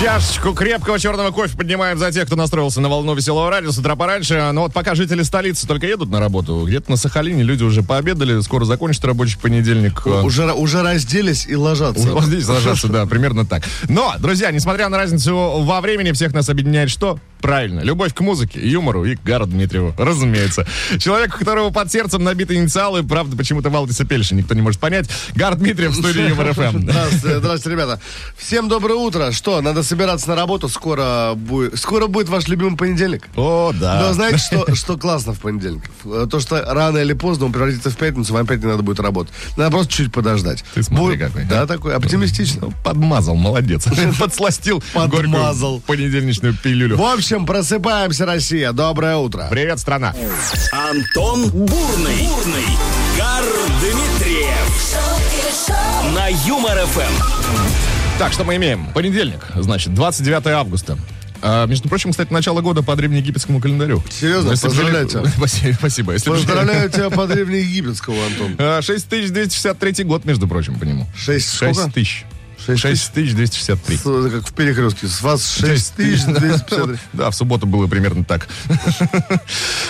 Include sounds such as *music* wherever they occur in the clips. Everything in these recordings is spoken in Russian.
Чашечку крепкого черного кофе поднимаем за тех, кто настроился на волну веселого радио с утра пораньше. Но вот пока жители столицы только едут на работу, где-то на Сахалине люди уже пообедали, скоро закончится рабочий понедельник. А, Уже, уже разделись и ложатся. Вот здесь ложатся, да, примерно так. Но, друзья, несмотря на разницу во времени, всех нас объединяет что? Правильно, любовь к музыке, юмору и к Гару Дмитриеву, разумеется. Человек, у которого под сердцем набиты инициалы, правда, почему-то Валдиса Пельша, никто не может понять. Гар Дмитриев в студии Юмор *laughs* ФМ. Здравствуйте, здравствуйте, ребята. Всем доброе утро. Что, надо собираться на работу. Скоро будет, скоро будет ваш любимый понедельник. О, да. Но знаете, что, что классно в понедельник? Э, То, что рано или поздно он превратится в пятницу, вам опять не надо будет работать. Надо просто чуть подождать. Ты смотри Будет- какой. Да, такой, оптимистично. Подмазал, молодец. *laughs* *laughs* Подсластил Подмазал. понедельничную пилюлю. В общем, просыпаемся, Россия. Доброе утро. Привет, страна. Антон Бурный, Бурный, Гар Дмитриев на Юмор ФМ. Так, что мы имеем? Понедельник, значит, 29 августа. А, между прочим, кстати, начало года по древнеегипетскому календарю. Серьезно? Если Поздравляю *laughs* тебя. Спасибо, спасибо. Если Поздравляю *laughs* тебя по древнеегипетскому, Антон. А, 6263 год, между прочим, по нему. Шесть сколько? 6 тысяч. Шесть тысяч? 6263. С- это Как в перекрестке. С вас 6250. *laughs* Да, в субботу было примерно так. *laughs*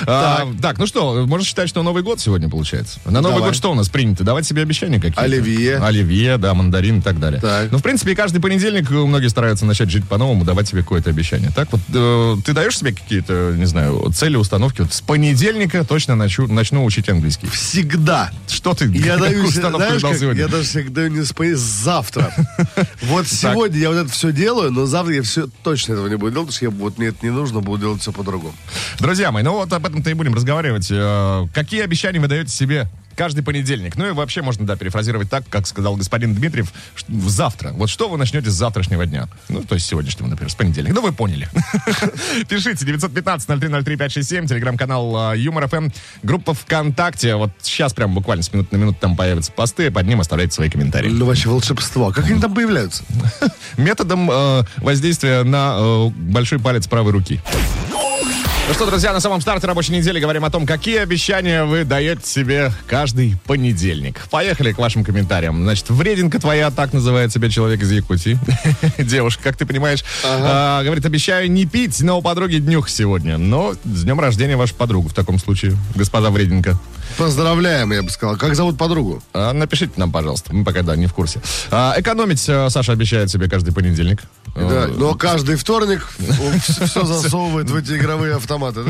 А, Так, ну что, можно считать, что Новый год сегодня получается. На Новый год что у нас принято? Давать себе обещания какие-то? Оливье. Оливье, да, мандарин и так далее. Ну, в принципе, каждый понедельник э, многие стараются начать жить по-новому, давать себе какое-то обещание. Так вот, э, ты даешь себе какие-то, не знаю, цели, установки? Вот с понедельника точно начну, учить английский. Всегда. Что ты, Я *laughs* даю, знаешь, как, я даже даю не спа- завтра. *laughs* Вот сегодня я вот это все делаю, но завтра я все точно этого не буду делать, потому что я, вот мне это не нужно, буду делать все по-другому. Друзья мои, ну вот об этом-то и будем разговаривать. Э, Какие обещания вы даете себе каждый понедельник? Ну и вообще можно, да, перефразировать так, как сказал господин Дмитриев, в завтра. Вот что вы начнете с завтрашнего дня? Ну, то есть сегодняшнего, например, с понедельника. Ну, вы поняли. *laughs* Пишите 915-0303-567, телеграм-канал э, Юмор ФМ, группа ВКонтакте. Вот сейчас прям буквально с минут на минуту там появятся посты, под ним оставляйте свои комментарии. Ну, вообще волшебство. А Как они там появляются? *laughs* методом э, воздействия на э, большой палец правой руки. Ну что, друзья, на самом старте рабочей недели говорим о том, какие обещания вы даете себе каждый понедельник. Поехали к вашим комментариям. Значит, врединка твоя, так называет себя человек из Якутии. *laughs* Девушка, как ты понимаешь, а, говорит, обещаю не пить, но у подруги днюх сегодня. Но с днем рождения вашу подругу в таком случае, господа врединка. Поздравляем, я бы сказал. Как зовут подругу? А, Напишите нам, пожалуйста. Мы пока, да, не в курсе. А, Экономить э, Саша обещает себе каждый понедельник. Да, Э, но каждый вторник *laughs* все засовывает в эти игровые автоматы.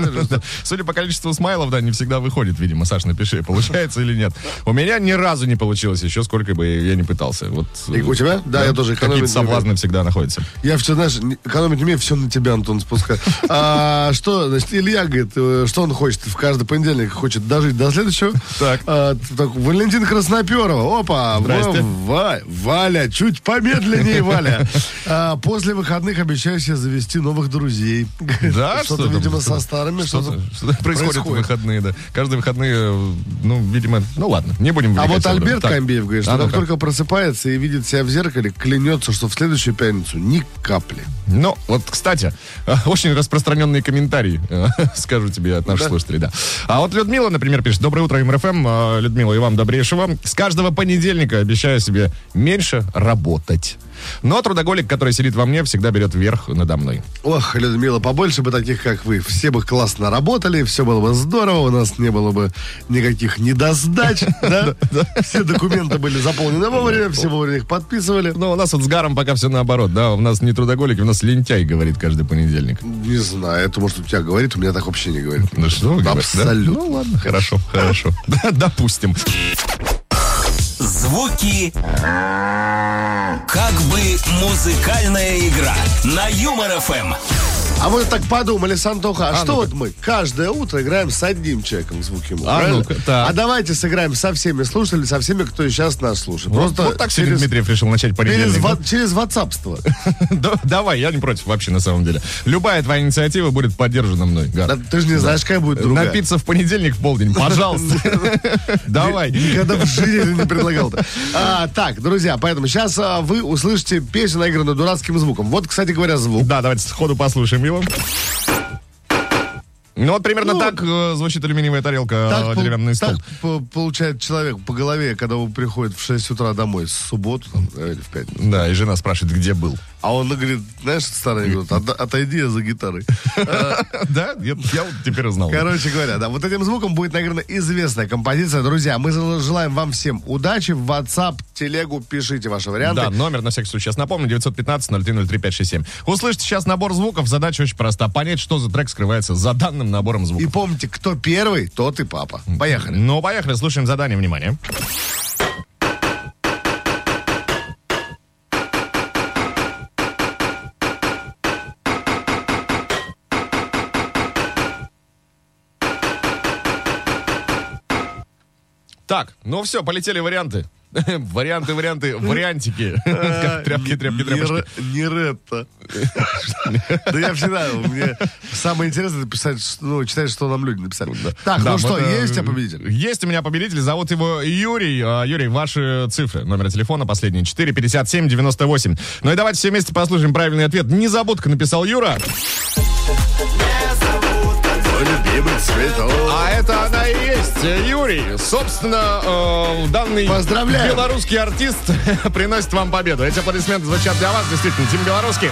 Судя по количеству смайлов, да, не всегда выходит, видимо, Саш, напиши, получается или нет. У меня ни разу не получилось еще, сколько бы я не пытался. Вот, И у тебя? Да, я тоже экономить Какие-то соблазны всегда находятся. Я все, знаешь, экономить не умею, все на тебя, Антон, спускаю. А, что, значит, Илья говорит, э, что он хочет в каждый понедельник? Хочет дожить до следующего. Так. А, так, Валентин Красноперова. Опа. Здрасте. Ва- Валя, чуть помедленнее, Валя. А, после выходных обещаю себе завести новых друзей. Да, Что-то, там, видимо, со старыми что-то, что-то что-то происходит, в выходные, да. Каждые выходные, э, ну, видимо, ну ладно, не будем А вот. Альберт. Камбеев говорит, что А как ну-ка. только просыпается и видит себя в зеркале, клянется, что в следующую пятницу ни капли. Ну, вот, кстати, э, очень распространенные комментарии, э, *laughs* скажу тебе от наших слушателей, да. А вот Людмила, например, пишет, доброе утро, МРФМ, Э, Людмила, и вам добрейшего. С каждого понедельника обещаю себе меньше работать. Но трудоголик, который сидит во мне, всегда берет верх надо мной. Ох, Людмила, побольше бы таких, как вы. Все бы классно работали, все было бы здорово, у нас не было бы никаких недосдач, *laughs* да? Все документы были заполнены вовремя, все вовремя их подписывали. Но у нас вот с Гаром пока все наоборот, да, у нас не трудоголики, у нас лентяй, говорит каждый понедельник. Не знаю, это может у тебя говорит, у меня так вообще не говорит. Ну что? Абсолютно. Ну ладно, хорошо, хорошо. Да, *laughs* Допустим. Звуки как бы музыкальная игра на Юмор ФМ. А мы так подумали с Антоха, а, А что ну-ка. вот мы каждое утро играем с одним человеком звуки ему, А так. А давайте сыграем со всеми слушателями, со всеми, кто сейчас нас слушает. Просто вот так через, Дмитриев решил начать через, понедельник. ва- через ватсапство. *laughs* Да, Давай, я не против вообще на самом деле. Любая твоя инициатива будет поддержана мной, Гар. Да Ты же не знаешь, какая будет другая. Напиться в понедельник в полдень, пожалуйста. *laughs* *laughs* Давай. Никогда в жизни не предлагал. А, так, друзья, поэтому сейчас а, вы услышите песню, наигранную дурацким звуком. Вот, кстати говоря, звук. Да, давайте сходу послушаем его. Ну вот примерно Ну, так э, звучит алюминиевая тарелка, Так, э, пол- деревянный стол. так по- получает человек по голове, когда он приходит в 6 утра домой с субботу там, или в пятницу. Да, и жена спрашивает, где был. А он говорит, знаешь, старый анекдот, «От- отойди я за гитарой. *laughs* Да, я вот теперь узнал. Короче говоря, да, вот этим звуком будет наиграна известная композиция. Друзья, мы желаем вам всем удачи. В WhatsApp, телегу пишите ваши варианты. Да, номер на всякий случай. Сейчас напомню, 915-0303-567. Услышите сейчас набор звуков. Задача очень проста. Понять, что за трек скрывается за данным набором И звуков. помните, кто первый, тот и папа. Поехали. Ну, поехали, слушаем задание, внимание. Так, ну все, полетели варианты. *laughs* Варианты, варианты, вариантики. *laughs* Как тряпки, тряпки, тряпочки. Не ретто. Да я всегда, мне самое интересное писать, ну, читать, что нам люди написали. Так, ну что, э, есть у тебя победитель? Есть у меня победитель, зовут его Юрий. А, Юрий, ваши цифры, номер телефона последний, 4 57 98. Ну и давайте все вместе послушаем правильный ответ. Незабудка написал Юра. Любимый цветок. А это она и есть, Юрий. Собственно, э, данный Поздравляем. белорусский артист *laughs* приносит вам победу. Эти аплодисменты звучат для вас, действительно. Тим Белорусский.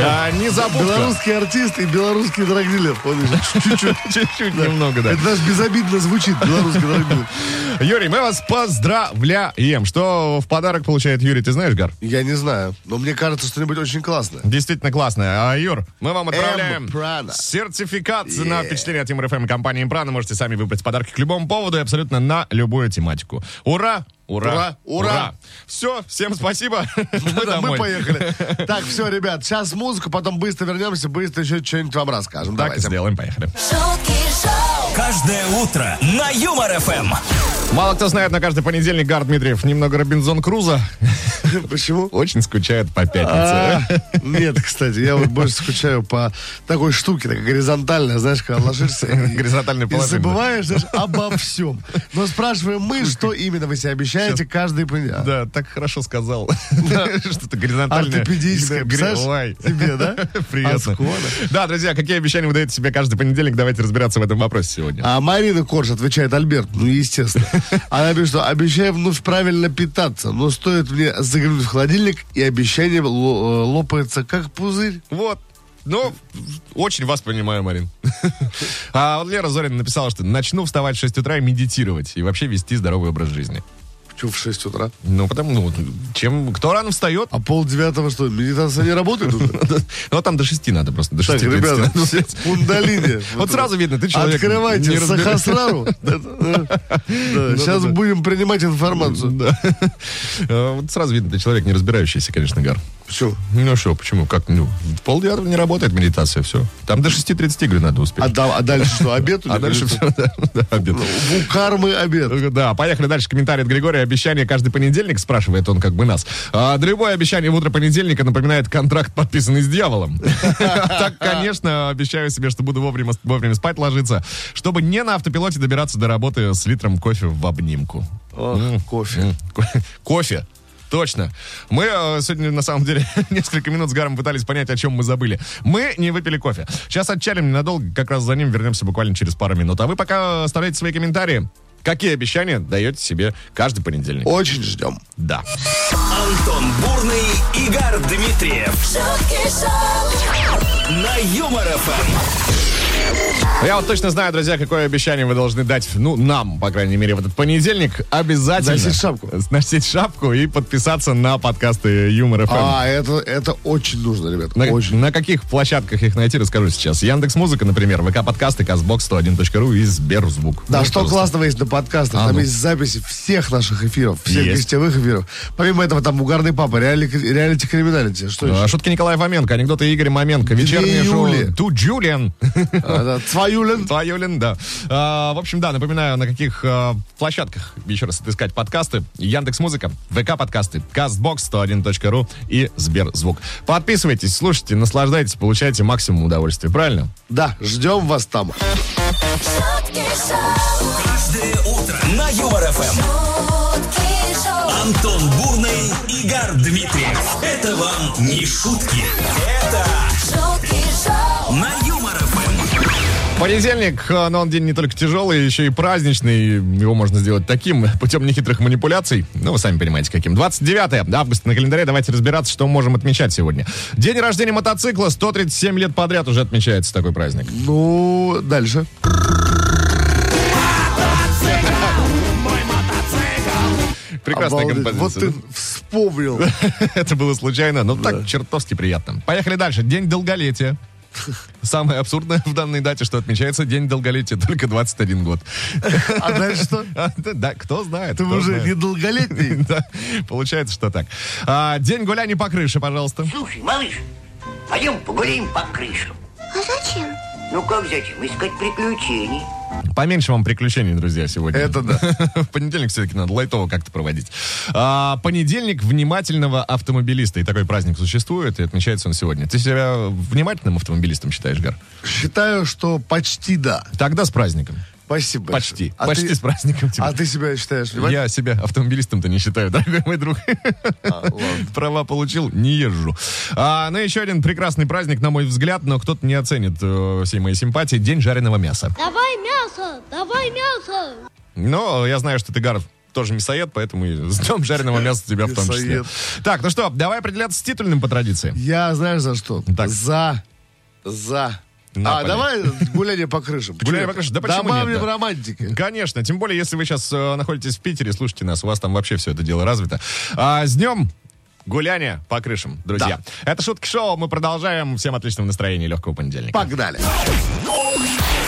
А, незабудка. Белорусский артист и белорусский драгдилев. помнишь? *laughs* Чуть-чуть. Чуть-чуть немного, да. Это даже безобидно звучит, белорусский драгдилев. *laughs* Юрий, мы вас поздравляем. Что в подарок получает Юрий, ты знаешь, Гар? Я не знаю, но мне кажется, что-нибудь очень классное. Действительно классная. А, Юр, мы вам отправляем сертификат Yeah. на впечатление от Тимур ФМ и компании Импрана. Можете сами выбрать подарки к любому поводу и абсолютно на любую тематику. Ура! Ура! Ура! Ура! Все, всем спасибо. *laughs* Мы *laughs* Да, мы домой. поехали. Так, все, ребят, сейчас музыка, потом быстро вернемся, быстро еще что-нибудь вам расскажем. Так и Давайте. сделаем, поехали. шутки шоу, Каждое утро на Юмор ФМ. Мало кто знает, на каждый понедельник Гар Дмитриев немного Робинзон Круза *laughs* Почему? очень скучает по А, пятнице. Нет, кстати, я вот больше скучаю по такой штуке, такой горизонтальной, знаешь, когда ложишься Горизонтальный и *laughs* забываешь знаешь, *laughs* обо всем. Но спрашиваем мы, что именно вы себе обещаете каждый понедельник. Да, так хорошо сказал. Что-то горизонтальное. Ортопедическое. Тебе, да? Приятно. Да, друзья, какие обещания вы даете себе каждый понедельник? Давайте разбираться в этом вопросе сегодня. А Марина Корж отвечает Альберт, ну естественно. *laughs* Она пишет, что обещаю вновь правильно питаться, но стоит мне заглянуть в холодильник, и обещание э, лопается как пузырь. Вот. Ну, очень вас понимаю, Марин. *laughs* А Лера Зорина написала, что начну вставать в 6 утра и медитировать, и вообще вести здоровый образ жизни. Че в 6 утра? Ну, потому, ну, чем, кто рано встает, А полдевятого что, медитация не работает *laughs* ну, там до 6 надо просто, до 6 Так, ребята, кундалини. *laughs* Вот сразу видно, ты человек... Открывайте. Сахасрару. *laughs* Сейчас да. будем принимать информацию. Э, Вот сразу видно, ты человек не разбирающийся, конечно, Гар. Почему? Ну что, почему? Как? Ну, в полдевятого не работает медитация, все. Там до 6.30 игры надо успеть. А да- а дальше что, обед? А дальше все, да, обед. У кармы обед. Да, поехали дальше. Комментарий от Григория. Обещание каждый понедельник, спрашивает он как бы нас. А, да любое обещание в утро понедельника напоминает контракт, подписанный с дьяволом. *laughs* Так, конечно, обещаю себе, что буду вовремя, вовремя спать ложиться, чтобы не на автопилоте добираться до работы с литром кофе в обнимку. Ох, кофе. *laughs* Кофе. Точно. Мы э, сегодня, на самом деле, *laughs* несколько минут с Гаром пытались понять, о чем мы забыли. Мы не выпили кофе. Сейчас отчалим ненадолго, как раз за ним вернемся буквально через пару минут. А вы пока оставляйте свои комментарии. Какие обещания даете себе каждый понедельник? Очень ждем. Да. Антон Бурный, Игорь Дмитриев на Юмор ФМ. Я вот точно знаю, друзья, какое обещание вы должны дать, ну, нам, по крайней мере, в этот понедельник. Обязательно. Носить шапку. Носить шапку и подписаться на подкасты Юмор ФМ. А, это, это очень нужно, ребят. На, Очень. на каких площадках их найти, расскажу сейчас. Яндекс Музыка, например, ВК подкасты, Казбокс 101.ру и Сберзвук. Да, Ну, что пожалуйста. классного есть на подкастах. А, там ну. есть записи всех наших эфиров, всех Есть. гостевых эфиров. Помимо этого, там угарный папа, реали- реалити криминалити. Что А, еще? Шутки Николая Фоменко, анекдоты Игоря Маменко, Две вечернее шоу. Ту Джулиан. А, да, Цваюлин. Твоюлин, да. А, в общем, да, напоминаю, на каких а, площадках еще раз отыскать подкасты. Яндекс Музыка, ВК подкасты, Castbox 101.ru и Сберзвук. Подписывайтесь, слушайте, наслаждайтесь, получайте максимум удовольствия, правильно? Да, ждем вас там. Каждое утро на Антон Бурный, Игорь Дмитриев. Это вам не шутки. Это шутки шоу, на Юмор. Понедельник, а, но он день не только тяжелый, еще и праздничный. Его можно сделать таким, *laughs* путем нехитрых манипуляций. Ну, вы сами понимаете, каким. 29 августа на календаре. Давайте разбираться, что мы можем отмечать сегодня. День рождения мотоцикла. 137 лет подряд уже отмечается такой праздник. Ну, дальше. Прекрасная Обалдеть. Вот композиция. ты вспомнил. *laughs* Это было случайно, но так чертовски приятно. Поехали дальше. День долголетия. Самое абсурдное в данной дате, что отмечается День долголетия только 21 год. А дальше что? А, Да, да, кто знает. Ты кто уже знает. недолголетний. *laughs* Да, получается, что так. А, день гуляний по крыше, пожалуйста. Слушай, малыш, пойдем погуляем по крышам. а зачем? Ну как зачем? Искать приключений. Поменьше вам приключений, друзья, сегодня. Это да. *laughs* В понедельник все-таки надо лайтово как-то проводить. А, понедельник внимательного автомобилиста. И такой праздник существует, и отмечается он сегодня. Ты себя внимательным автомобилистом считаешь, Гар? Считаю, что почти да. Тогда с праздником. Спасибо. Почти. большое. А Почти ты- с праздником тебя. А ты себя считаешь внимательным? Я себя автомобилистом-то не считаю, дорогой мой друг. А. Права получил, не езжу. А, ну, еще один прекрасный праздник, на мой взгляд, но кто-то не оценит э, всей моей симпатии. День жареного мяса. Давай мясо, давай мясо. Но я знаю, что ты, Гар, тоже мясоед, поэтому и с днем жареного мяса тебя в том числе. Так, ну что, давай определяться с титульным по традиции. Я знаешь за что? Так. За. За. Наполе. А, давай гуляние по крышам. *laughs* Гуляние по крышам. Да почему Добавим нет, да? романтики. Конечно, тем более, если вы сейчас э, находитесь в Питере, слушайте нас, у вас там вообще все это дело развито. А, с днем гуляния по крышам, друзья. Это шутки шоу, мы продолжаем. Всем отличного настроения, легкого понедельника. Погнали.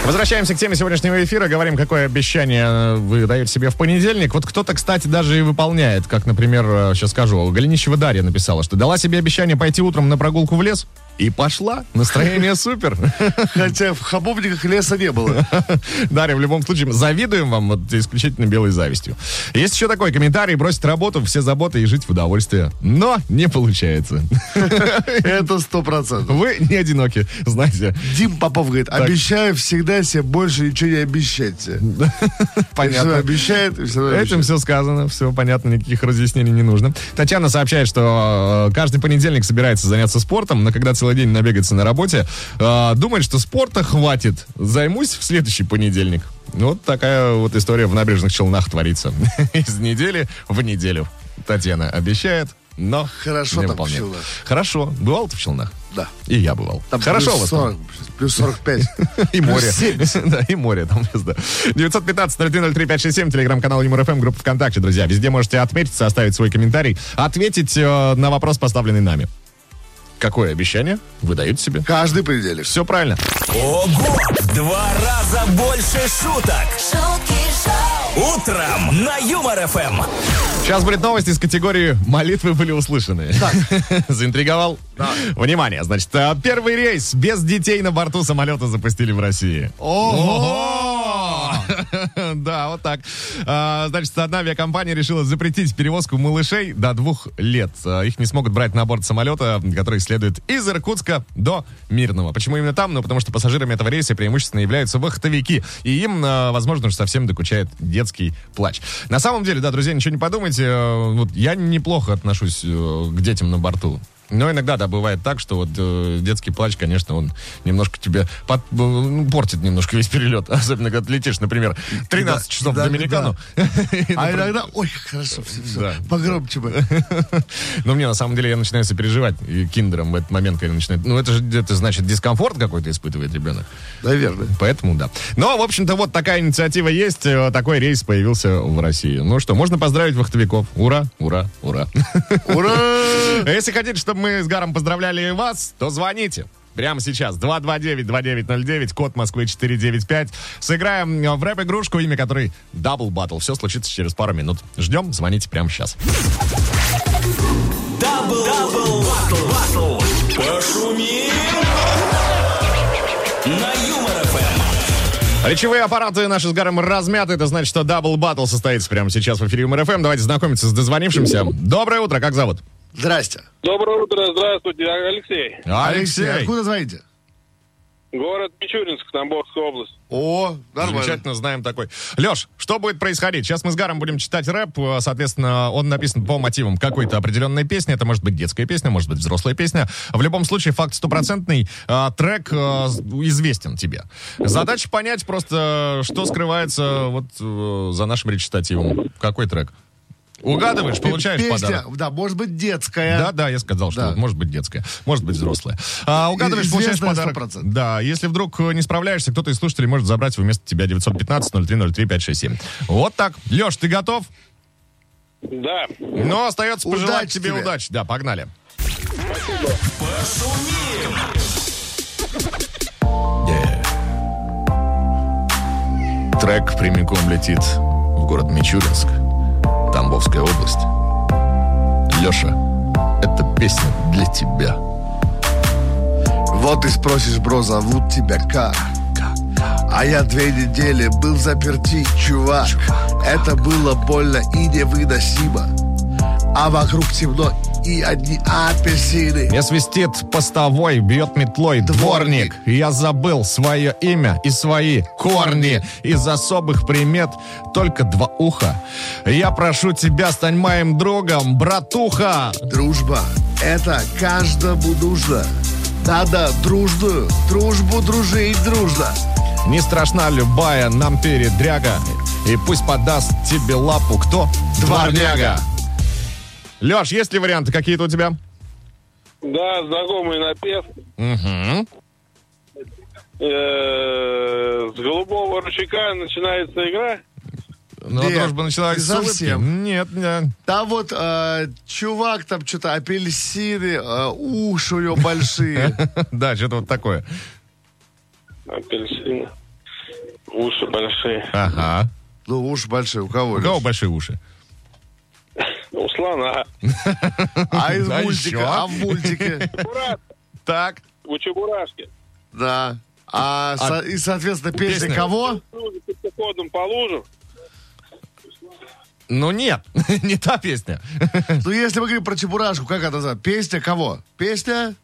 Возвращаемся к теме сегодняшнего эфира. Говорим, какое обещание вы даете себе в понедельник. Вот кто-то, кстати, даже и выполняет. Как, например, э, сейчас скажу, Голенищева Дарья написала, что дала себе обещание пойти утром на прогулку в лес. И пошла. Настроение *laughs* супер. Хотя в хабовниках леса не было. *laughs* Дарья, в любом случае, завидуем вам вот исключительно белой завистью. Есть еще такой комментарий. Бросить работу, все заботы и жить в удовольствие. Но не получается. *laughs* Это сто процентов. Вы не одиноки, знаете. Дим Попов говорит, обещаю всегда себе больше ничего не обещайте. Понятно. обещает, Этим все сказано, все понятно, никаких разъяснений не нужно. Татьяна сообщает, что э, каждый понедельник собирается заняться спортом, но когда целый день набегается на работе, э, думает, что спорта хватит. Займусь в следующий понедельник. Вот такая вот история в набережных Челнах творится. *laughs* Из недели в неделю. Татьяна обещает, но Хорошо не там в. Челнах. Хорошо. Бывал ты в Челнах? Да. И я бывал. Там Хорошо у плюс вас там? 40, плюс 45. И море. 70. *laughs* Да, и море там да. 915-0303-567, телеграм-канал Юмор ФМ, группа ВКонтакте, друзья. Везде можете отметиться, оставить свой комментарий, ответить э, на вопрос, поставленный нами. Какое обещание вы даете себе? Каждый понедельник. Все правильно. Ого! В Два раза больше шуток. шутки шоу, Утром на Юмор ФМ. Сейчас будет новость из категории «Молитвы были услышаны». *laughs* Заинтриговал? Внимание, значит, э, первый рейс без детей на борту самолета запустили в России. Ого! *laughs* Да, вот так. А, Значит, одна авиакомпания решила запретить перевозку малышей до двух лет. А, Их не смогут брать на борт самолета, который следует из Иркутска до Мирного. Почему именно там? Ну, потому что пассажирами этого рейса преимущественно являются вахтовики. И им, а, возможно, уж совсем докучает детский плач. На самом деле, да, друзья, ничего не подумайте. Вот я неплохо отношусь э, к детям на борту. Но иногда, да, бывает так, что вот э, детский плач, конечно, он немножко тебе под- э, ну, портит немножко весь перелет. *laughs* Особенно, когда ты летишь, например, 13 Да, часов да, в Доминикану. И, А иногда, ой, хорошо, все, все, Да. погромче бы. *laughs* Но мне, на самом деле, я начинаю сопереживать киндером в этот момент, когда начинает... Ну, это же, это значит, дискомфорт какой-то испытывает ребенок. Наверное. Поэтому да. Но, в общем-то, вот такая инициатива есть. э, Такой рейс появился в России. Ну что, можно поздравить вахтовиков. Ура, ура, ура. Ура! *laughs* А Если хотите, чтобы мы с Гаром поздравляли вас, то звоните. Прямо сейчас. 229-2909, код Москвы 495. Сыграем в рэп-игрушку, имя которой Double Battle. Все случится через пару минут. Ждем, звоните прямо сейчас. Double, double, battle, battle. Пошумим. На Юмор ФМ. Речевые аппараты наши с Гаром размяты. Это значит, что Double Battle состоится прямо сейчас в эфире МРФМ. Давайте знакомиться с дозвонившимся. Доброе утро, как зовут? Здрасте. Доброе утро, здравствуйте, я Алексей. Алексей. Откуда звоните? Город Мичуринск, Тамбовская область. О, нормально. Замечательно, знаем такой. Леш, что будет происходить? Сейчас мы с Гаром будем читать рэп. э, Соответственно, он написан по мотивам какой-то определенной песни. Это может быть детская песня, может быть взрослая песня. В любом случае, факт стопроцентный. э, Трек э, известен тебе. Задача понять просто, что скрывается вот за нашим речитативом. Какой трек? Угадываешь, получаешь Песня, подарок. да, может быть, детская. Да, да, я сказал, что Да. может быть детская, может быть взрослая. А, угадываешь, получаешь подарок. 100%. Да, если вдруг э, не справляешься, кто-то из слушателей может забрать вместо тебя 915-0303-567. Вот так. Леш, ты готов? Да, Но остается пожелать Удачи тебе, тебе. удачи. Да, погнали. Yeah. Трек прямиком летит в город Мичуринск, Тамбовская область. Леша, эта песня для тебя. Вот ты спросишь, бро, зовут тебя как? А я две недели был заперти, чувак. Это было больно и невыносимо. А вокруг темно и одни апельсины. Мне свистит постовой, бьет метлой дворник. И Я забыл свое имя и свои корни. Из особых примет только два уха. Я прошу тебя, стань моим другом, братуха. Дружба, это каждому нужно. Надо дружную дружбу дружить дружно. Не страшна любая нам передряга. И пусть подаст тебе лапу кто? Дворняга. Леш, есть ли варианты какие-то у тебя? да, знакомый напев. Угу. С голубого ручейка начинается игра. Ну, Нет, дружба началась не совсем. Нет, нет. Там вот э, чувак, там что-то апельсины, э, уши у него большие. *laughs* Да, что-то вот такое. Апельсины. Уши большие. Ага. Ну, уши большие, у кого? У кого большие уши? У слона. А из А мультика? А в мультике? Так. У Чебурашки. Да. А, со- и, соответственно, песня, Песня. кого? Пешеходом по лужу. Ну нет, *laughs* не та песня. Ну, если мы говорим про Чебурашку, как это называется? Песня кого? Песня?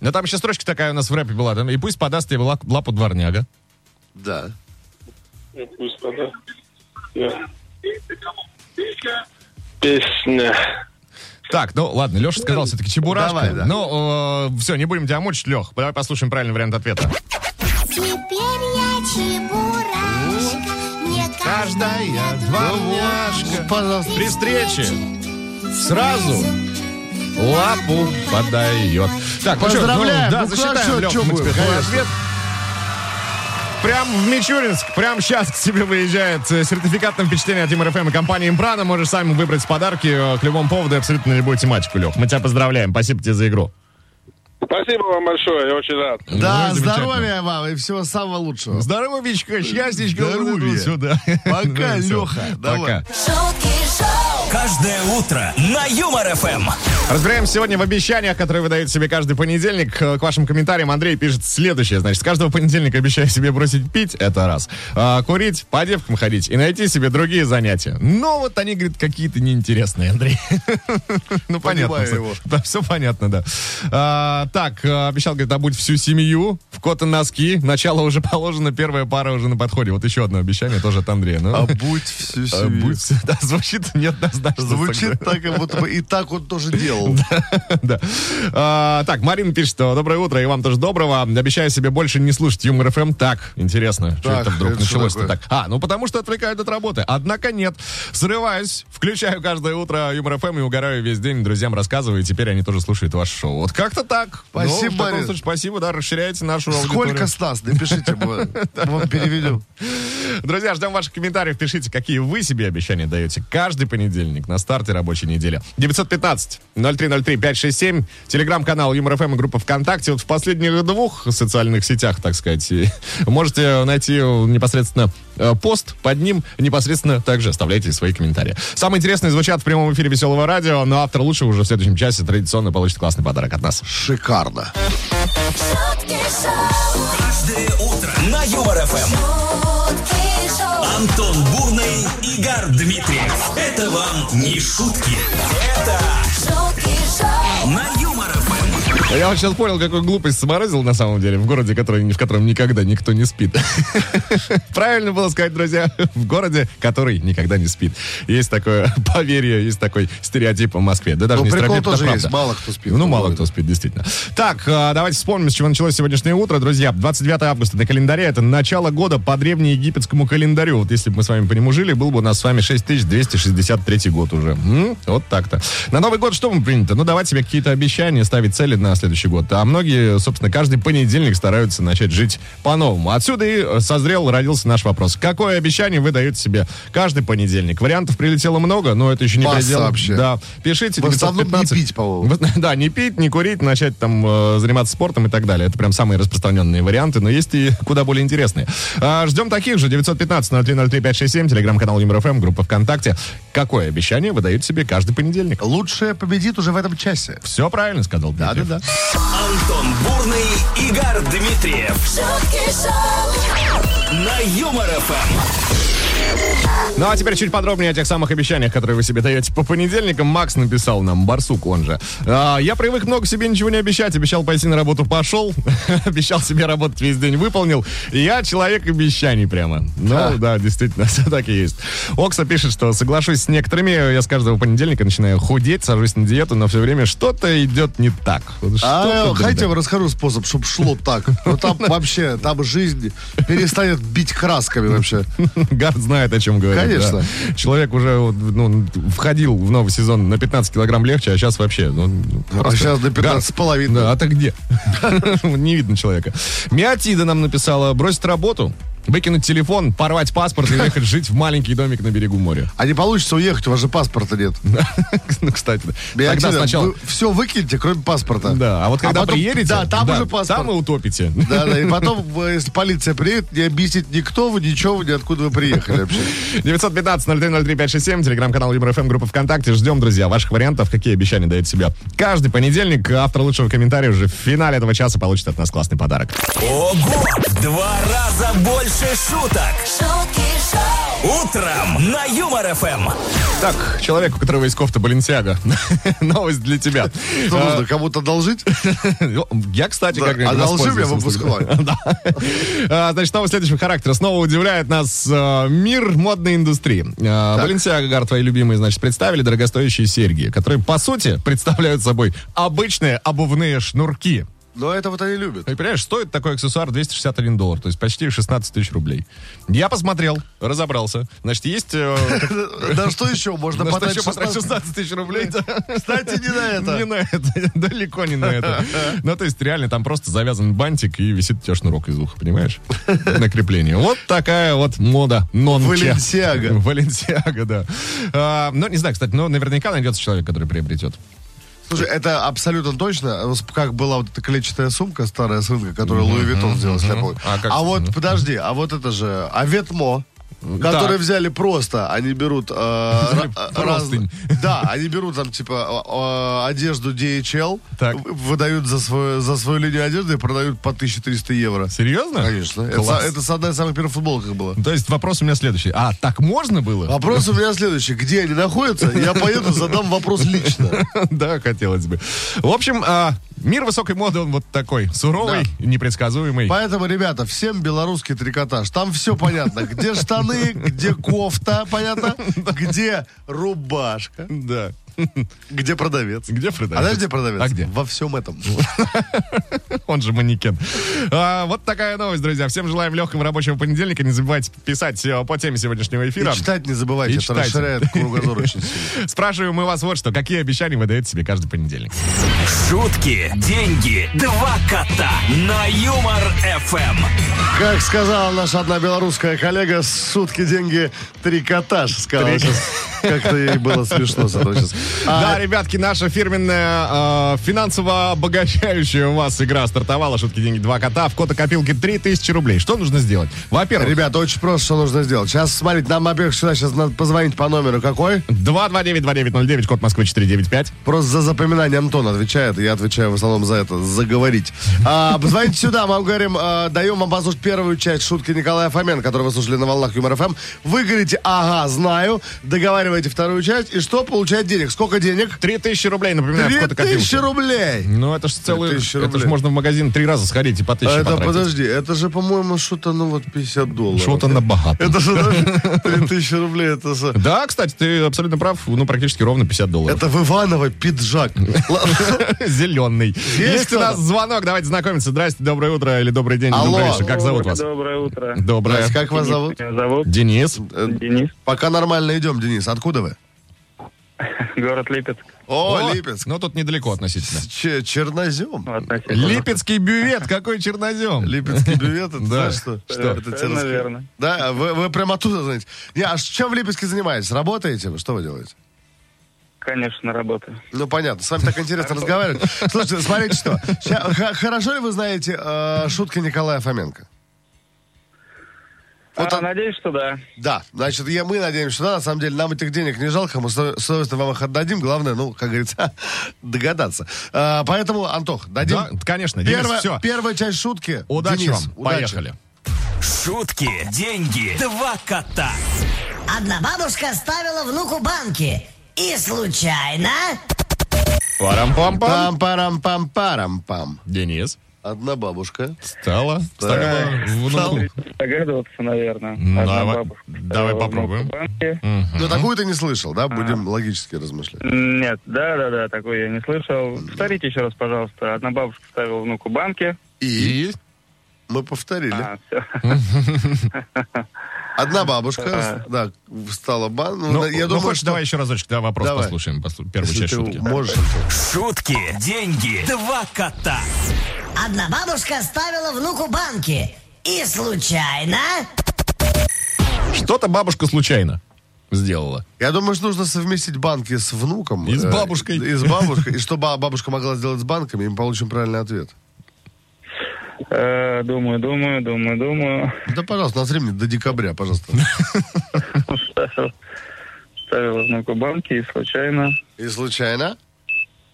Но там еще строчка такая у нас в рэпе была. там, И пусть подаст тебе лапу дворняга. Да. Ну, Пусть пода. Да. Песня. Так, ну ладно, Леша сказал все-таки Чебурашка. Давай, да. Ну, все, не будем тебя мучить, Лех. Давай послушаем правильный вариант ответа. Теперь я чебурашка, мне каждая дворняжка Пожалуйста. При встрече сразу лапу подает. Так, ну чё, Поздравляем. ну, да, Ну, засчитаем, хорошо, Лёх, чё мы тебе твой ответ. Прям в Мичуринск, прям сейчас к тебе выезжает э, сертификат на впечатление от Тимур ФМ и компании Импрана. Можешь сам выбрать подарки э, к любому поводу и абсолютно любую тематику, Лех. Мы тебя поздравляем. Спасибо тебе за игру. Спасибо вам большое, я очень рад. Да, Ну, здоровья вам и всего самого лучшего. Здоровичка, счастьечко. Здоровья. Сюда. Пока, *laughs* Ну. Лёха, давай. Пока. Утро на Юмор ФМ. Разбираем сегодня в обещаниях, которые вы даете себе каждый понедельник. Э, К вашим комментариям Андрей пишет следующее. Значит, с каждого понедельника обещаю себе бросить пить, это раз. А, курить, по девкам ходить и найти себе другие занятия. Но вот они, говорит, какие-то неинтересные, Андрей. *laughs* Ну, понятно. Его. Да, все понятно, да. А, Так, э, обещал, говорит, обуть всю семью в кота носки. Начало уже положено, первая пара уже на подходе. Вот еще одно обещание тоже от Андрея. Ну, А будь всю семью. *laughs* Да, звучит неоднозначно. Звучит Звучит так, как будто бы и так он тоже делал. *laughs* Да. А, Так, Марина пишет, что доброе утро, и вам тоже доброго. Обещаю себе больше не слушать Юмор ФМ. Так, интересно, что это вдруг началось-то так. А, ну потому что отвлекают от работы. Однако нет. Срываюсь, включаю каждое утро Юмор ФМ и угораю весь день, друзьям рассказываю, и теперь они тоже слушают ваше шоу. Вот как-то так. Спасибо, Ну, Марина. случае, спасибо, да, расширяете нашу Сколько аудиторию. с нас? Напишите, *laughs* вам переведем. Друзья, ждем ваших комментариев. Пишите, какие вы себе обещания даете каждый понедельник на старте рабочей недели. 915-0303-567, телеграм-канал Юмор ФМ и группа ВКонтакте. Вот в последних двух социальных сетях, так сказать, можете найти непосредственно э, пост, под ним непосредственно также оставляйте свои комментарии. Самые интересные звучат в прямом эфире Веселого радио, но автор лучшего уже в следующем часе традиционно получит классный подарок от нас. Шикарно. Каждое утро на Юмор ФМ. шутки шоу, Антон Бурный, Игорь Дмитриев. Это вам не шутки. Это шутки шоу, на. *laughs* Я вот сейчас понял, какую глупость сморозил на самом деле в городе, который, в котором никогда никто не спит. *laughs* Правильно было сказать, друзья, в городе, который никогда не спит. Есть такое *laughs* поверье, есть такой стереотип в Москве. Да даже Ну, не прикол стереотип, тоже есть. Мало кто спит. Ну, мало кто спит, действительно. Так, а, давайте вспомним, с чего началось сегодняшнее утро, друзья. 29 августа на календаре, это начало года по древнеегипетскому календарю. Вот если бы мы с вами по нему жили, был бы у нас с вами 6263 год уже. М? Вот так-то. На Новый год что мы принято? Ну, давать себе какие-то обещания, ставить цели на следующий год. А многие, собственно, каждый понедельник стараются начать жить по-новому. Отсюда и созрел, родился наш вопрос. Какое обещание вы даете себе каждый понедельник? Вариантов прилетело много, но это еще не Масса предел. вообще. Да. Пишите. В основном не 915. пить. Вот, *laughs* Да, не пить, не курить, начать там э, заниматься спортом и так далее. Это прям самые распространенные варианты, но есть и куда более интересные. А, ждем таких же. 915-0303-567, телеграм-канал Юмор ФМ, группа ВКонтакте. Какое обещание вы даете себе каждый понедельник? Лучшее победит уже в этом часе. Все правильно сказал Дмитриев. Да-да-да. Антон Бурный, Игорь Дмитриев. шутки шоу, На Юмор ФМ. Ну а теперь чуть подробнее о тех самых обещаниях, которые вы себе даете по понедельникам. Макс написал нам, Барсук он же. «А, я привык много себе ничего не обещать. Обещал пойти на работу, пошел. *laughs* Обещал себе работать весь день, выполнил. Я человек обещаний прямо. Ну да, действительно, *laughs* все так и есть. Окса пишет, что соглашусь с некоторыми. Я с каждого понедельника начинаю худеть, сажусь на диету, но все время что-то идет не так. А что-то, хотите, я блин, вам расскажу способ, чтобы шло так. *laughs* Ну там вообще, там жизнь перестанет бить красками вообще. Гард знает, о чем говорит. Конечно. да. Человек уже ну, входил в новый сезон на 15 килограмм легче, а сейчас вообще... Ну, просто- сейчас на 15 Гард, с половиной. Да, а ты где? *laughs* Не видно человека. Миотида нам написала, бросить работу, выкинуть телефон, порвать паспорт и уехать жить в маленький домик на берегу моря. А не получится уехать, у вас же паспорта нет. *laughs* Ну, кстати, да. тогда сначала... вы все выкиньте, кроме паспорта. Да, а вот когда потом- приедете... Да, там уже паспорт. Там и утопите. Да, да, и *laughs* потом, э, если полиция приедет, не объяснит никто вы, ничего, вы, откуда вы приехали вообще. 915-0303-567, телеграм-канал Юмор ФМ, группа ВКонтакте. Ждем, друзья, ваших вариантов, какие обещания дает себя. Каждый понедельник автор лучшего комментария уже в финале этого часа получит от нас классный подарок. Ого! В два раза больше шуток. шутки шоу, Утром на Юмор ФМ. Так, человек, у которого есть кофта Баленсиага. *laughs* Новость для тебя. Что нужно, кому-то одолжить? *laughs* Я, кстати, Да, как говорится, одолжи мне выпускной. *laughs* Да. А, Значит, новость следующего характера. Снова удивляет нас э, мир модной индустрии. Баленсиага, Гар, твои любимые, значит, представили дорогостоящие серьги, которые, по сути, представляют собой обычные обувные шнурки. Но это вот они любят. Ты понимаешь, стоит такой аксессуар 261 доллар, то есть почти 16 тысяч рублей. Я посмотрел, разобрался. Значит, есть... э, *laughs* Да что еще? Можно потратить еще потратить 16 16 тысяч рублей? Кстати, не на это. *laughs* Не на это, *laughs* далеко не на это. Ну, то есть, реально, там просто завязан бантик и висит у тебя шнурок из уха, понимаешь? На крепление. Вот такая вот мода. Валенсиага. Валенсиага, да. А, Ну, не знаю, кстати, но наверняка найдется человек, который приобретет. Слушай, это абсолютно точно. Как была вот эта клетчатая сумка старая с рынка, которую Луи Виттон сделал, помню. А А вот, подожди, а вот это же Аветмо, которые взяли просто, они берут... э, *laughs* простынь. раз- *laughs* Да, они берут там, типа, э, э, одежду DHL, Так. выдают за свою, за свою линию одежды и продают по 1300 евро. Серьезно? Конечно. Это, это с одной из самых первых футболок было. То есть вопрос у меня следующий. А, так можно было? Вопрос у меня следующий. Где они находятся? Я поеду, задам вопрос лично. *laughs* Да, хотелось бы. В общем, а, Мир высокой моды, он вот такой, суровый, непредсказуемый. Поэтому, ребята, всем белорусский трикотаж. Там все понятно. Где штаны, где кофта, понятно? *laughs* Где рубашка, Да. *laughs* где продавец. Где продавец? А знаешь, где продавец? А где? Во всем этом. *laughs* Он же манекен. А, вот такая новость, друзья. Всем желаем легкого рабочего понедельника. Не забывайте писать э, по теме сегодняшнего эфира. И читать не забывайте, И это читайте. расширяет кругозор очень сильно. *laughs* Спрашиваем мы вас вот что. Какие обещания вы даете себе каждый понедельник? Шутки, деньги, два кота на Юмор ФМ. Как сказала наша одна белорусская коллега, сутки деньги трикотаж. Сказала Три- сейчас. Как-то ей было смешно этого сейчас. А, Да, ребятки, наша фирменная э, финансово обогащающая у вас игра стартовала. Шутки, деньги, два кота. В кота копилки 3000 рублей. Что нужно сделать? Во-первых, Ребята, очень просто, что нужно сделать. Сейчас, смотрите, нам, во-первых, сюда сейчас надо позвонить по номеру какой? 229-2909, код Москвы 495. Просто за запоминание Антон отвечает, я отвечаю в основном за это, заговорить. А, позвоните сюда, мы вам говорим, а, даем вам послушать первую часть шутки Николая Фомен, которую вы слушали на волнах Юмор ФМ. Вы говорите, ага, знаю, договариваете вторую часть, и что, получает денег? Сколько денег? 3000 рублей, напоминаю, в кота 3000 копилки. рублей! Ну, это же целый... 3000 Это же можно в магазин три раза сходить и по 1000 А это, потратить. подожди, это же, по-моему, что-то, ну вот 50 долларов. Что-то на богато. Это же 3000 рублей, это же... Да, кстати, ты абсолютно прав. Ну, практически ровно 50 долларов. Это в Иваново пиджак. *laughs* Зеленый. Есть у нас звонок, давайте знакомиться. Здрасте, доброе утро или добрый день. Алло. Как зовут вас? Доброе утро. Доброе. Как вас зовут? Меня зовут Денис. Э, Денис, Пока нормально идем, Денис. Откуда вы? город Липецк. О, Липецк. Ну, тут недалеко относительно. Че- чернозем. Ну, относительно. Липецкий бювет, какой чернозем. Липецкий бювет, это *laughs* Да. знаешь что? Что? Это верно. Да, вы, вы прям оттуда знаете. Не, а чем в Липецке занимаетесь? Работаете вы? Что вы делаете? Конечно, работаю. Ну, понятно. С вами так интересно разговаривать. Слушайте, смотрите что. Хорошо ли вы знаете э, шутки Николая Фоменко? Вот А, он- надеюсь, что да. Да, значит, я, мы надеемся, что да, на самом деле нам этих денег не жалко, мы с с удовольствием вам их отдадим, главное, ну, как говорится, *laughs* догадаться. А, поэтому, Антох, дадим. Да, конечно, Денис, Первая, все. первая часть шутки. Удачи Денис, вам. удачи. Поехали. Шутки, деньги, два кота. Одна бабушка ставила внуку банки. И случайно... Парам-пам-пам. Пам-парам-пам-парам-пам. Денис. Одна бабушка. Стала. Ставила внуку. Догадываться, наверное. Ну, Одна давай- бабушка давай попробуем. банки. Ну, такую ты не слышал, да? Будем логически размышлять. Нет, да-да-да, такой я не слышал. Повторите еще раз, пожалуйста. Одна бабушка ставила внуку банки. И мы повторили. А. *laughs* Одна бабушка, да, встала бан. Ну, Ну, я ну, думаю, хочешь, что... давай еще разочек, да, вопрос Давай. послушаем, послу- первую Если часть шутки. можешь. Шутки, деньги, два кота. Одна бабушка ставила внуку банки. И случайно... Что-то бабушка случайно сделала. Я думаю, что нужно совместить банки с внуком. И с э, бабушкой. И с бабушкой. И что ба- бабушка могла сделать с банками, и мы получим правильный ответ. Э, Думаю, думаю, думаю, думаю. Да, пожалуйста, на времени до декабря, пожалуйста. Ставила- Ставила внуку банки и случайно... И случайно?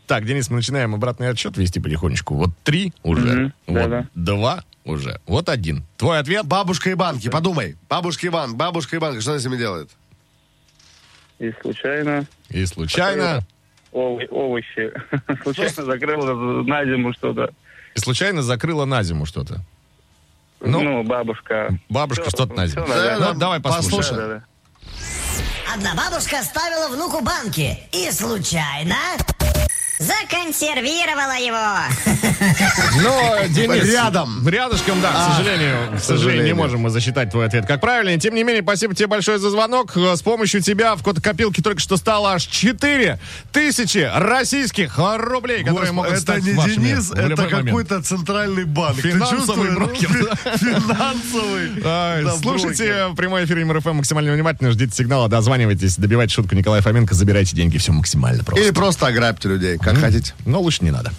Так, Денис, мы начинаем обратный отсчет вести потихонечку. Вот три уже, Мгм, вот да-да. два уже, вот один. Твой ответ? Бабушка и банки, подумай. Бабушка и банк, бабушка и банк, что она с ними делает? И случайно... И случайно, Овы- овощи. *laughs* Случайно закрыла на зиму что-то. И случайно закрыла на зиму что-то. Ну, Ну, бабушка. бабушка Всё, что-то на зиму. наверное. Ну, давай послушаем. послушай. Да-да-да. Одна бабушка ставила внуку банки. И случайно... Законсервировала его. *laughs* Но, Денис, Рядом. Рядышком, да, к А, сожалению. К сожалению, не можем мы засчитать твой ответ как правильный. Тем не менее, спасибо тебе большое за звонок. Э, С помощью тебя в копилке только что стало аж 4 тысячи российских рублей, которые Господи, могут это стать не вашими Денис, это какой-то центральный банк. Финансовый брокер, Фи- *laughs* Финансовый. Да, Слушайте прямой эфир МРФМ максимально внимательно, ждите сигнала, дозванивайтесь, добивайте шутку Николая Фоменко, забирайте деньги, все максимально просто. Или просто ограбьте людей, как хотите. Но лучше не надо.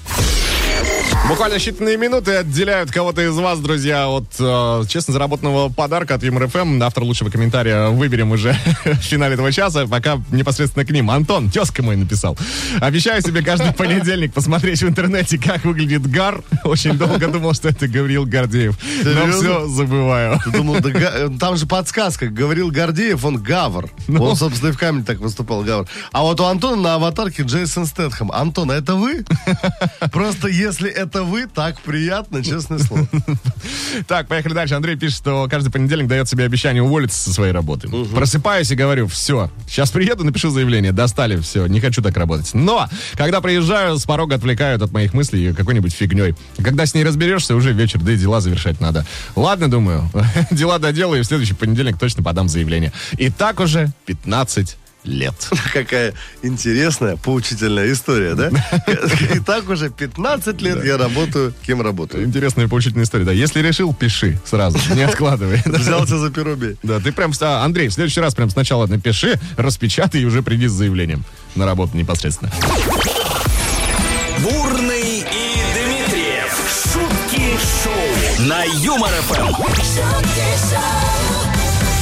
Буквально считанные минуты отделяют кого-то из вас, друзья, от э, честно заработанного подарка от Юмор ФМ. Автор лучшего комментария выберем уже *laughs* в финале этого часа. Пока непосредственно к ним. Антон, тезка мой написал. Обещаю себе каждый *laughs* понедельник посмотреть в интернете, как выглядит гар. Очень долго думал, что это Гавриил Гордеев. Но Серьезно? все забываю. Ты думал, да Га- там же подсказка. Говорил Гордеев, он Гавр. Ну. Он, собственно, и в камне так выступал, Гавр. А вот у Антона на аватарке Джейсон Стэтхэм. Антон, а это вы? *laughs* Просто если это вы, так приятно, честное слово. *laughs* Так, поехали дальше. Андрей пишет, что каждый понедельник дает себе обещание уволиться со своей работы. Просыпаюсь и говорю, все, сейчас приеду, напишу заявление, достали, все, не хочу так работать. Но, когда приезжаю, с порога отвлекают от моих мыслей какой-нибудь фигней. Когда с ней разберешься, уже вечер, да и дела завершать надо. Ладно, думаю, *laughs* дела доделаю, и в следующий понедельник точно подам заявление. И так уже 15 лет. *laughs* Какая интересная, поучительная история, да? *laughs* И так уже 15 лет я работаю, кем работаю. Интересная поучительная история, да. Если решил, пиши сразу, *laughs* не откладывай. Взялся за перо бей. Да, ты прям, а, Андрей, в следующий раз прям сначала напиши, распечатай и уже приди с заявлением на работу непосредственно. Бурный и Дмитриев. Шутки шоу на Юмор ФМ.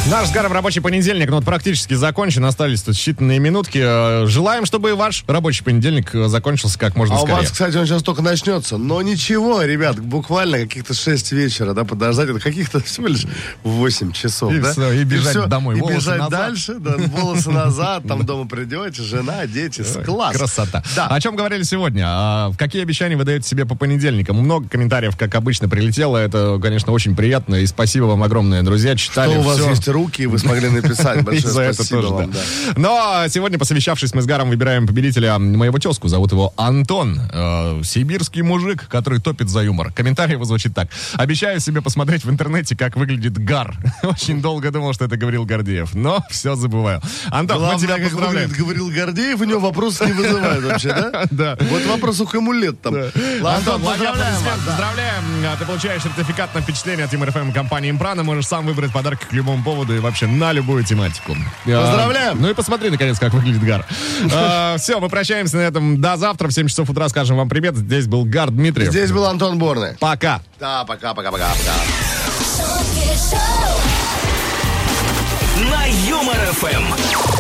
Наш с Гаром рабочий понедельник, ну вот практически закончен, остались тут считанные минутки. Э, Желаем, чтобы ваш рабочий понедельник э, закончился как можно А у скорее. вас, кстати, он сейчас только начнется. Но ничего, ребят, буквально каких-то 6 вечера, да, подождать. Это каких-то *laughs* всего лишь 8 часов, И да? всё, и бежать домой, И волосы бежать назад. дальше, да, волосы назад, там *laughs* дома придете, жена, дети, класс. Красота. Да. О чем говорили сегодня? А, какие обещания вы даете себе по понедельникам? Много комментариев, как обычно, прилетело. Это, конечно, очень приятно. И спасибо вам огромное, друзья. Читали Что у вас есть руки, и вы смогли написать. *laughs* Большое за это тоже, вам, да. да. Но сегодня, посовещавшись, мы с Гаром выбираем победителя моего тезку. Зовут его Антон. Э, сибирский мужик, который топит за юмор. Комментарий его звучит так. Обещаю себе посмотреть в интернете, как выглядит Гар. *laughs* Очень долго думал, что это говорил Гордеев. Но *laughs* все забываю. Антон, мы тебя Главное, как поздравляем. говорил Гордеев, у него вопрос не вызывает вообще, да? Да. Вот вопрос у кому лет там. Антон, поздравляем поздравляем. А, Ты получаешь сертификат на впечатление от Тимур ФМ компании Импрана. Можешь сам выбрать подарок к любому поводу и вообще на любую тематику. А, Поздравляем. Ну и посмотри, наконец, как выглядит Гар. *laughs* Все, мы прощаемся на этом до завтра. В 7 часов утра скажем вам привет. Здесь был Гар Дмитриев. Здесь был Антон Борный. Пока. Да, пока-пока-пока. На Юмор ФМ.